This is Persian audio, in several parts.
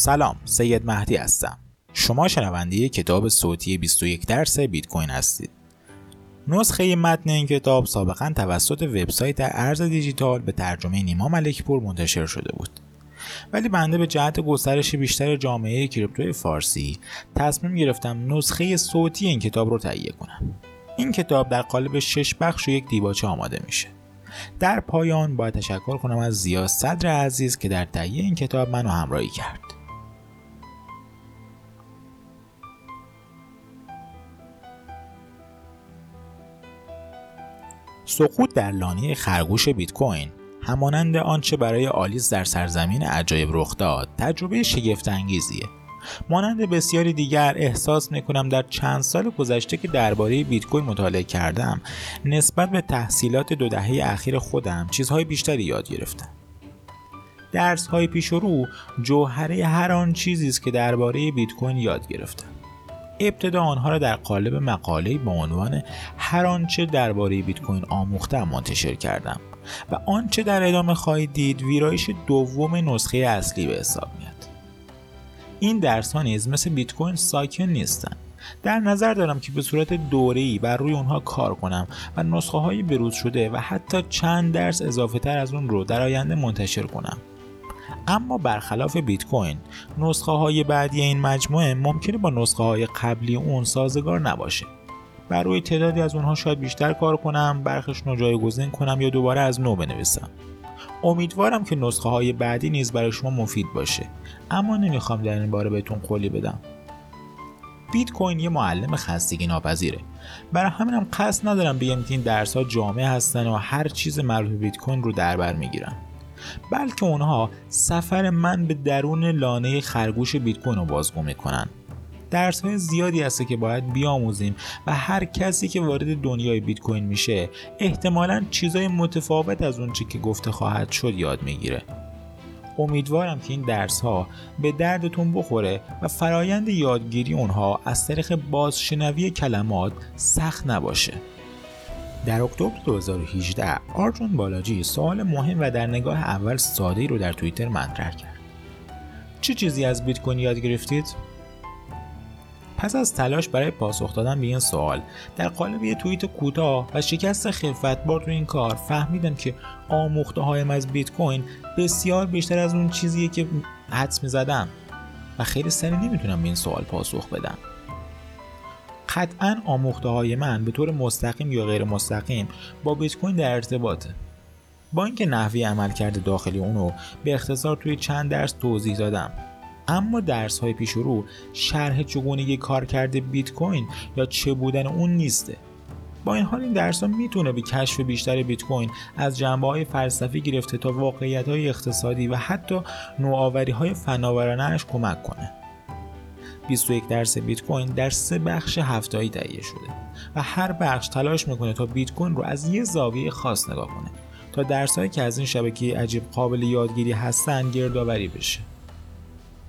سلام سید مهدی هستم. شما شنونده کتاب صوتی 21 درس بیت کوین هستید. نسخه متن این کتاب سابقا توسط وبسایت ارز دیجیتال به ترجمه نیما ملکپور منتشر شده بود. ولی بنده به جهت گسترش بیشتر جامعه کریپتوی فارسی تصمیم گرفتم نسخه صوتی این کتاب رو تهیه کنم. این کتاب در قالب شش بخش و یک دیباچه آماده میشه. در پایان باید تشکر کنم از زیاد صدر عزیز که در تهیه این کتاب منو همراهی کرد. سقوط در لانه خرگوش بیت کوین همانند آنچه برای آلیس در سرزمین عجایب رخ داد تجربه شگفت انگیزیه مانند بسیاری دیگر احساس می‌کنم در چند سال گذشته که درباره بیت کوین مطالعه کردم نسبت به تحصیلات دو دهه اخیر خودم چیزهای بیشتری یاد گرفتم. درس های پیش رو جوهره هر آن چیزی است که درباره بیت کوین یاد گرفتم. ابتدا آنها را در قالب مقاله با عنوان هر آنچه درباره بیت کوین آموختم منتشر کردم و آنچه در ادامه خواهید دید ویرایش دوم نسخه اصلی به حساب میاد. این درس ها نیز مثل بیت کوین ساکن نیستند در نظر دارم که به صورت دوره‌ای بر روی اونها کار کنم و نسخه های بروز شده و حتی چند درس اضافه تر از اون رو در آینده منتشر کنم. اما برخلاف بیت کوین نسخه های بعدی این مجموعه ممکنه با نسخه های قبلی اون سازگار نباشه. بر روی تعدادی از اونها شاید بیشتر کار کنم برخشون رو جایگزین کنم یا دوباره از نو بنویسم. امیدوارم که نسخه های بعدی نیز برای شما مفید باشه اما نمی‌خوام در این باره بهتون قولی بدم. بیت کوین یه معلم خستگی ناپذیره. برای همینم قصد ندارم بگم که این درس ها جامع هستن و هر چیز مربوط به بیت کوین رو در بر می‌گیرن. بلکه اونها سفر من به درون لانه خرگوش بیت کوین رو بازگو می‌کنن. درس های زیادی هسته که باید بیاموزیم و هر کسی که وارد دنیای بیت کوین میشه احتمالا چیزای متفاوت از اونچه که گفته خواهد شد یاد می‌گیره. امیدوارم که این درس ها به دردتون بخوره و فرایند یادگیری اونها از طریق بازشنوی کلمات سخت نباشه. در اکتبر 2018 آرجون بالاجی سوال مهم و در نگاه اول ساده رو در توییتر مطرح کرد. چه چیزی از بیت کوین یاد گرفتید؟ پس از تلاش برای پاسخ دادن به این سوال در قالب یه توییت کوتاه و شکست خفتبار تو این کار فهمیدم که آموخته هایم از بیت کوین بسیار بیشتر از اون چیزیه که حدس می‌زدم و خیلی سریع نمی‌تونم به این سوال پاسخ بدم. قطعا آموخته های من به طور مستقیم یا غیر مستقیم با بیت کوین در ارتباطه. با اینکه نحوی عملکرد داخلی اونو به اختصار توی چند درس توضیح دادم اما درس های پیش رو شرح چگونگی کار کرده بیت کوین یا چه بودن اون نیسته. با این حال این درس ها می‌تونه به کشف بیشتر بیت کوین از جنبه های فلسفی گرفته تا واقعیت های اقتصادی و حتی نوآوری های فناورانهاش کمک کنه. 21 درس بیت کوین در سه بخش هفتایی تهیه شده و هر بخش تلاش می‌کنه تا بیت کوین رو از یه زاویه خاص نگاه کنه تا درسهایی که از این شبکه عجیب قابل یادگیری هستن گردآوری بشه.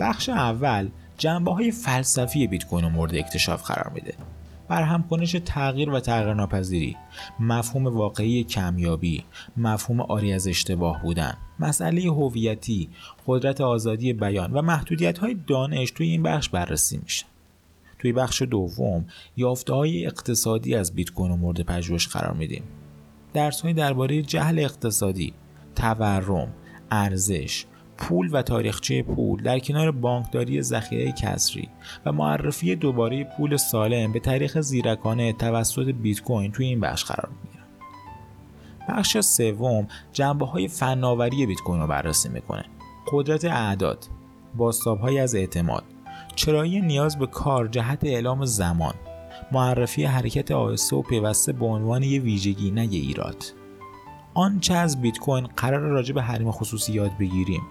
بخش اول جنبه های فلسفی بیت کوین رو مورد اکتشاف قرار میده. برهم کنش تغییر و تغییر ناپذیری مفهوم واقعی کمیابی مفهوم آری از اشتباه بودن مسئله هویتی قدرت آزادی بیان و محدودیت های دانش توی این بخش بررسی میشه. توی بخش دوم یافته های اقتصادی از بیت کوین مورد پژوهش قرار میدیم. درس های درباره جهل اقتصادی تورم ارزش پول و تاریخچه پول در کنار بانکداری ذخیره کسری و معرفی دوباره پول سالم به طریق زیرکانه توسط بیت کوین توی این بخش قرار می‌گیرن. بخش سوم جنبه های فناوری بیت کوین رو بررسی می‌کنه. قدرت اعداد، باستابهایی از اعتماد، چرایی نیاز به کار جهت اعلام زمان، معرفی حرکت آهسته و پیوسته به عنوان یه ویژگی نه یه ایراد. آنچه از بیت کوین قرار راجع به حریم خصوصی یاد بگیریم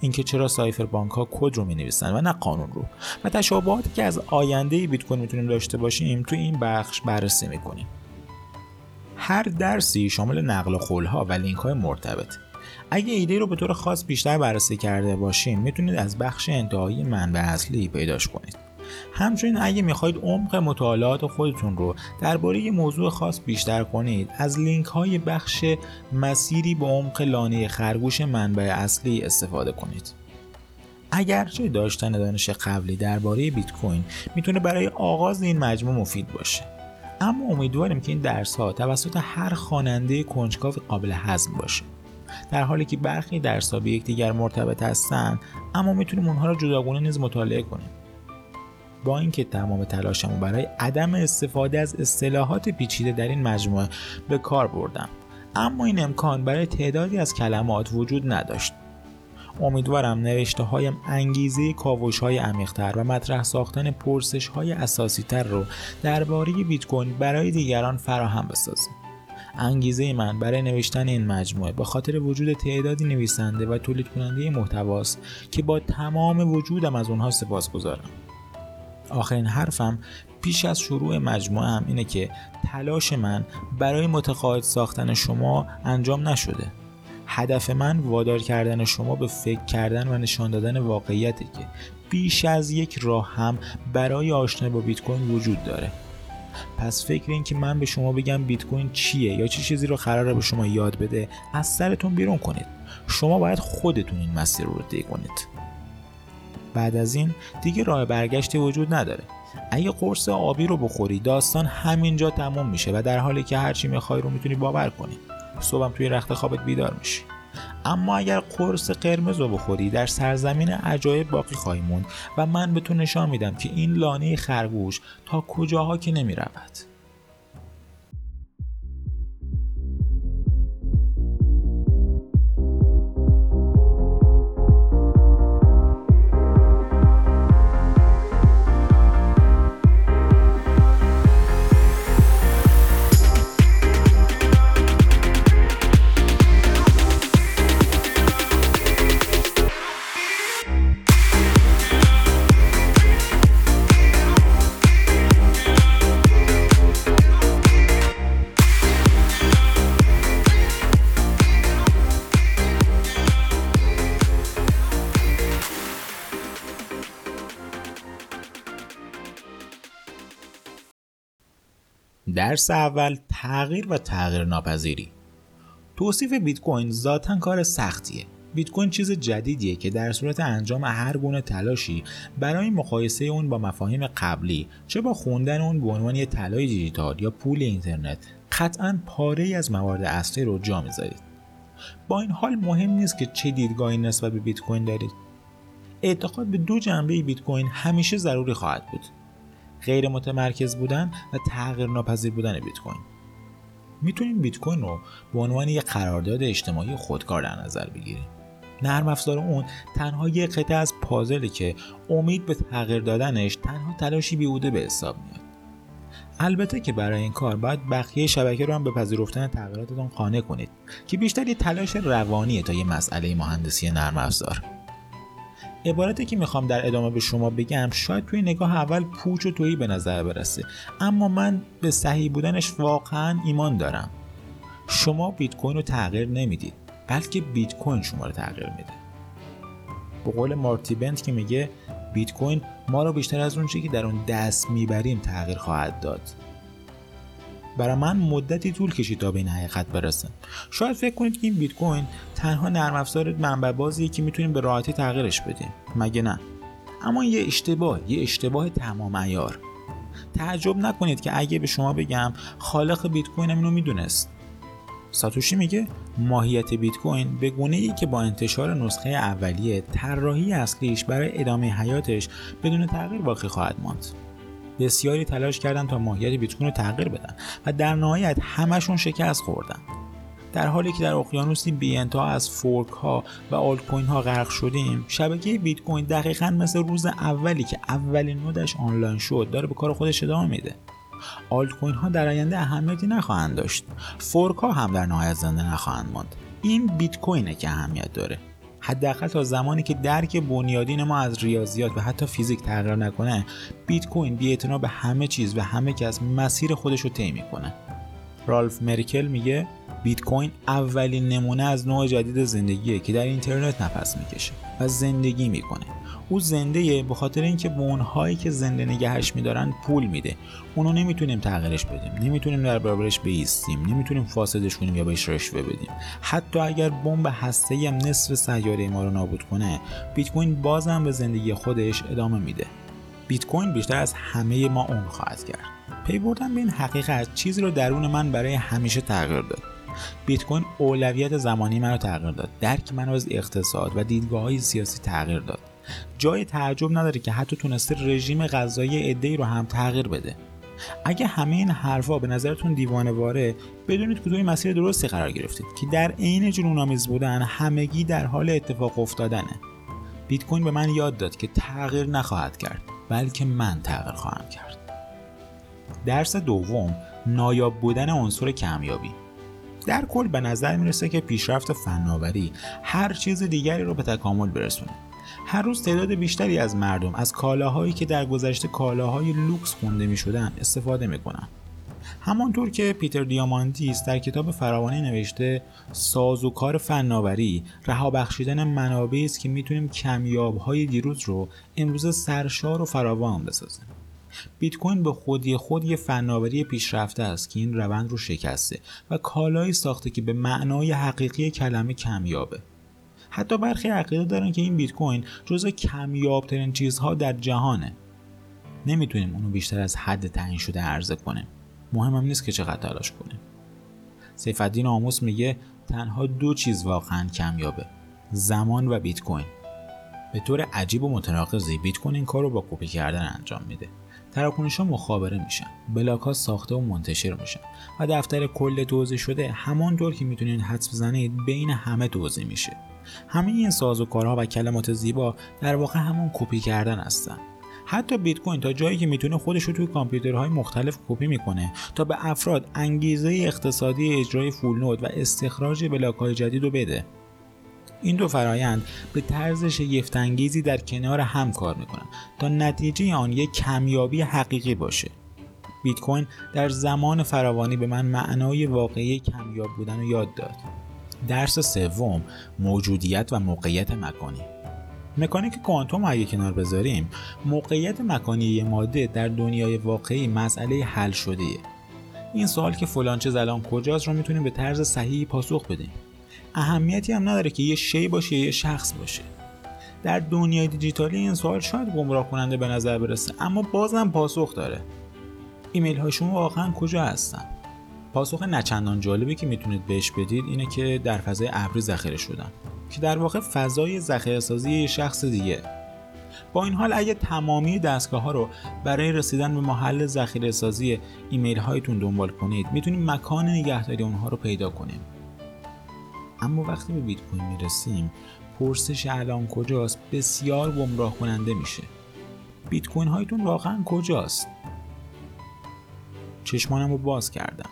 اینکه چرا سایفر بانک ها کد رو می نویسن و نه قانون رو. و تشابهاتی که از آینده بیت کوین می‌تونیم داشته باشیم تو این بخش بررسی می‌کنیم. هر درسی شامل نقل قول ها و لینک های مرتبط. اگه ایده رو به طور خاص بیشتر بررسی کرده باشیم می‌تونید از بخش انتهایی منبع اصلی پیداش کنید. همچنین اگه می‌خواید عمق مطالعات خودتون رو درباره موضوع خاص بیشتر کنید از لینک های بخش مسیری به عمق لانه خرگوش منبع اصلی استفاده کنید. اگرچه داشتن دانش قبلی درباره بیت کوین می‌تونه برای آغاز این مجموع مفید باشه. اما امیدواریم که این درس ها توسط هر خواننده کنجکاو قابل هضم باشه. در حالی که برخی درس ها به یکدیگر مرتبط هستند اما می‌تونیم اونها را جداگانه نیز مطالعه کنیم. با اینکه تمام تلاشمو برای عدم استفاده از اصطلاحات پیچیده در این مجموعه به کار بردم اما این امکان برای تعدادی از کلمات وجود نداشت امیدوارم نوشته هایم انگیزه کاوش های عمیقتر و مطرح ساختن پرسش های اساسی تر رو درباره بیت کوین برای دیگران فراهم بسازیم. انگیزه من برای نوشتن این مجموعه به خاطر وجود تعدادی نویسنده و تولید کننده محتواست که با تمام وجودم از اونها سپاس گذارم. آخرین حرفم پیش از شروع مجموعه هم اینه که تلاش من برای متقاعد ساختن شما انجام نشده. هدف من وادار کردن شما به فکر کردن و نشان دادن واقعیتی که بیش از یک راه هم برای آشنایی با بیت کوین وجود داره. پس فکر این که من به شما بگم بیت کوین چیه یا چه چیزی رو قراره به شما یاد بده از سرتون بیرون کنید. شما باید خودتون این مسیر رو طی کنید. بعد از این دیگه راه برگشتی وجود نداره. اگه قرص آبی رو بخوری داستان همینجا تموم میشه و در حالی که هرچی می‌خوای رو می‌تونی باور کنی. صبحم توی رخت خوابت بیدار میشی. اما اگر قرص قرمز رو بخوری در سرزمین عجایب باقی خواهی موند و من به تو نشان میدم که این لانه خرگوش تا کجاها که نمی‌رود. درس اول تغییر و تغییر ناپذیری. توصیف بیت کوین ذاتا کار سختیه. بیت کوین چیز جدیدیه که در صورت انجام هر گونه تلاشی برای مقایسه اون با مفاهیم قبلی چه با خوندن اون به عنوان یه طلای دیجیتال یا پول اینترنت قطعا پاره ای از موارد اصلی رو جا می‌ذارید. با این حال مهم نیست که چه دیدگاهی نسبت به بیت کوین دارید. اعتقاد به دو جنبه بیت کوین همیشه ضروری خواهد بود. غیر متمرکز بودن و تغییر ناپذیر بودن بیت کوین. می‌تونیم بیت کوین رو به عنوان یک قرارداد اجتماعی خودکار در نظر بگیریم. نرم افزار اون تنها یک قطعه از پازلی که امید به تغییر دادنش تنها تلاشی بیهوده به حساب میاد. البته که برای این کار باید بقیه شبکه رو هم به پذیرفتن تغییراتتون قانع کنید که بیشتر یه تلاش روانیه تا یه مسئله مهندسی نرم افزار. عبارتی که می‌خوام در ادامه به شما بگم شاید توی نگاه اول پوچ و تویی به نظر برسه. اما من به صحیح بودنش واقعا ایمان دارم. شما بیت کوین رو تغییر نمی‌دید بلکه بیت کوین شما رو تغییر میده. به قول مارتی بنت که میگه بیت کوین ما رو بیشتر از اون که در اون دست می‌بریم تغییر خواهد داد. برای من مدتی طول کشید تا به این حقیقت برسم. شاید فکر کنید که این بیت کوین تنها نرم افزار منبع بازیه که می‌تونیم به راحتی تغییرش بدیم. مگه نه؟ اما یه اشتباه یه اشتباه تمام عیار. تعجب نکنید که اگه به شما بگم خالق بیت کوین اینو می‌دونست. ساتوشی میگه ماهیت بیت کوین به گونه ای که با انتشار نسخه اولیه طراحی اصلیش برای ادامه حیاتش بدون تغییر باقی خواهد ماند. بسیاری تلاش کردن تا ماهیت بیت کوین رو تغییر بدن و در نهایت همشون شکست خوردن. در حالی که در اقیانوسی بی از fork ها و آلت کوین ها غرق شدیم شبکه بیت کوین دقیقا مثل روز اولی که اولین node ش آنلاین شد داره به کار خودش ادامه میده. آلت کوین ها در آینده اهمیتی نخواهند داشت. fork ها هم در نهایت زنده نخواهند ماند. این بیت کوینه که اهمیت داره. حداقل تا زمانی که درک بنیادین ما از ریاضیات و حتی فیزیک تغییر نکنه بیت کوین بی به همه چیز و همه کس مسیر خودش رو طی می‌کنه. رالف مرکل میگه بیت کوین اولین نمونه از نوع جدید زندگیه که در اینترنت نفس می‌کشه و زندگی می‌کنه. او زنده به خاطر اینکه به اونهایی که زنده نگهش میدارن پول میده. اونو نمی‌تونیم تغییرش بدیم. نمی‌تونیم در برابرش بیستیم. نمی‌تونیم فاسدش کنیم یا بهش رشوه بدیم. حتی اگر بمب هسته‌ای هم نصف سیاره ما رو نابود کنه بیت کوین بازم به زندگی خودش ادامه میده. بیت کوین بیشتر از همه ما اون خواهد کرد. پی بردن به این حقیقت چیزی رو درون من برای همیشه تغییر داد. بیت کوین اولویت زمانی من رو تغییر داد. درک من از اقتصاد و دیدگاه های سیاسی تغییر داد. جای تعجب نداره که حتی تونسته رژیم غذایی عدهای رو هم تغییر بده. اگه همه این حرفا به نظرتون دیوانه واره بدونید توی مسیر درستی قرار گرفتید که در عین جنونآمیز بودن همگی در حال اتفاق افتادنه. بیت کوین به من یاد داد که تغییر نخواهد کرد بلکه من تغییر خواهم کرد. درس دوم نایاب بودن عنصر کمیابی. در کل به نظر می‌رسه که پیشرفت فناوری هر چیز دیگری رو به تکامل برسونه. هر روز تعداد بیشتری از مردم از کالاهایی که در گذشته کالاهای لوکس خونده می شدن استفاده می کنن. همانطور که پیتر دیاماندیس در کتاب فراوانی نوشته ساز و کار فناوری رها بخشیدن منابعی است که می‌تونیم کمیاب های دیروز رو امروز سرشار و فراوان بسازیم بیت کوین به خودی خود یه فناوری پیشرفته است که این روند رو شکسته و کالایی ساخته که به معنای حقیقی کلمه کمیابه حتی برخی عقیده دارن که این بیت کوین جزو کمیابترین چیزها در جهانه. نمی‌تونیم اونو بیشتر از حد تعیین شده عرضه کنیم. مهمم نیست که چقدر تلاش کنیم. سیف الدین آموس میگه تنها دو چیز واقعا کمیابه زمان و بیت کوین. به طور عجیب و متناقضی بیت کوین این کار رو با کپی کردن انجام میده. تراکنش ها مخابره میشن. block ها ساخته و منتشر میشن. و دفتر کل توزیع شده همانطور که می‌تونید حدس بزنید بین همه توزیع میشه. همه این سازوکارها و کلمات زیبا در واقع همون کپی کردن هستن. حتی بیت کوین تا جایی که می‌تونه خودش رو توی کامپیوترهای مختلف کپی می‌کنه تا به افراد انگیزه اقتصادی اجرای فول نود و استخراج بلاک های جدید رو بده. این دو فرایند به طرز شگفتانگیزی در کنار هم کار می‌کنن تا نتیجه آن یک کمیابی حقیقی باشه. بیت کوین در زمان فراوانی به من معنای واقعی کمیاب بودن رو یاد داد. درس سوم موجودیت و موقعیت مکانی. مکانیک کوانتوم اگه کنار بذاریم موقعیت مکانی یه ماده در دنیای واقعی مسئله حل شده این سوال که فلان چه الان کجاست رو می‌تونیم به طرز صحیحی پاسخ بدیم. اهمیتی هم نداره که یه شی باشه یه شخص باشه. در دنیای دیجیتالی این سوال شاید گمراه کننده به نظر برسه اما بازم پاسخ داره. ایمیل های شما واقعا کجا هستن؟ پاسخ نچندان جالبی که می‌تونید بهش بدید اینه که در فضای ابری ذخیره شدن که در واقع فضای ذخیره سازی یه شخص دیگه. با این حال اگه تمامی دستگاه ها رو برای رسیدن به محل ذخیره سازی ایمیل هایتون دنبال کنید می‌تونید مکان نگهداری اونها رو پیدا کنیم اما وقتی به بیت کوین می‌رسیم پرسش الان کجاست بسیار گمراه کننده میشه. بیت کوین هایتون واقعا کجاست؟ چشمانم رو باز کردم.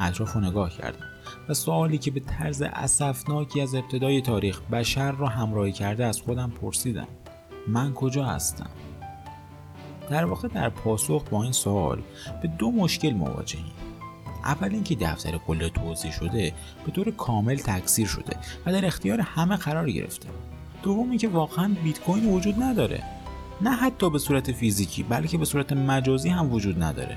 اطراف رو نگاه کردم و سوالی که به طرز اسفناکی از ابتدای تاریخ بشر را همراهی کرده از خودم پرسیدم. من کجا هستم؟ در واقع در پاسخ با این سوال به دو مشکل مواجهیم. اول اینکه دفتر کل توضیح شده به طور کامل تکثیر شده و در اختیار همه قرار گرفته. دوم اینکه واقعا بیت کوین وجود نداره. نه حتی به صورت فیزیکی بلکه به صورت مجازی هم وجود نداره.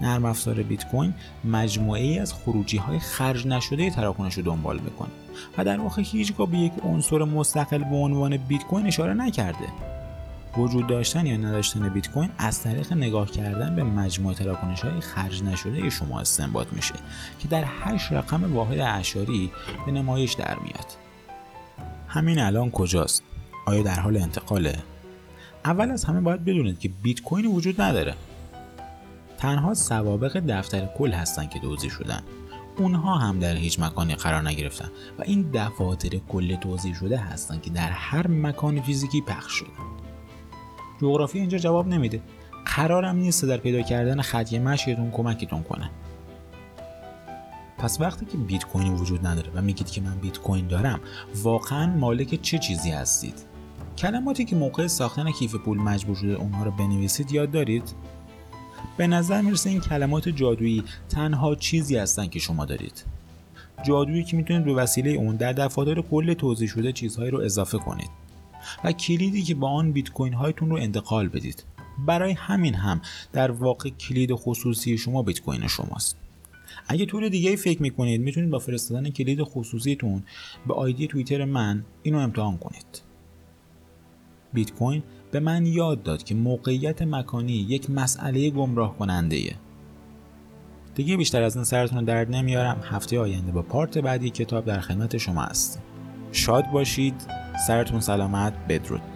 نرم افزار بیت کوین مجموعه ای از خروجی های خرج نشده تراکنش رو دنبال می‌کنه و در واقع هیچگاه به یک عنصر مستقل به عنوان بیت کوین اشاره نکرده. وجود داشتن یا نداشتن بیت کوین از طریق نگاه کردن به مجموعه تراکنش های خرج نشده شما استنباط میشه که در 8 رقم واحد اعشاری به نمایش در میاد. همین الان کجاست؟ آیا در حال انتقاله؟ اول از همه باید بدونید که بیت کوین وجود نداره. تنها سوابق دفتر کل هستند که توضیح شدن. اونها هم در هیچ مکانی قرار نگرفتن و این دفاتر کل توضیح شده هستند که در هر مکان فیزیکی پخش شدن جغرافی اینجا جواب نمیده. قرارم نیست در پیدا کردن خطی مشیتون کمکتون کنه. پس وقتی که بیت کوین وجود نداره و میگید که من بیت کوین دارم واقعا مالک چه چیزی هستید؟ کلماتی که موقع ساختن کیف پول مجبور شده اونها رو بنویسید یاد دارید؟ به نظر می‌رسه این کلمات جادویی تنها چیزی هستن که شما دارید. جادویی که می‌تونید به وسیله اون در دفاتر کل توضیح شده چیزهایی رو اضافه کنید. و کلیدی که با آن بیت کوین هایتون رو انتقال بدید. برای همین هم در واقع کلید خصوصی شما بیت کوین شماست. اگه طور دیگه فکر می‌کنید می‌تونید با فرستادن کلید خصوصیتون به آیدی توییتر من اینو امتحان کنید. بیت کوین به من یاد داد که موقعیت مکانی یک مسئله گمراه کننده ایه. دیگه بیشتر از این سرتون رو درد نمیارم. هفته آینده با پارت بعدی کتاب در خدمت شما هستیم شاد باشید. سرتون سلامت بدرود.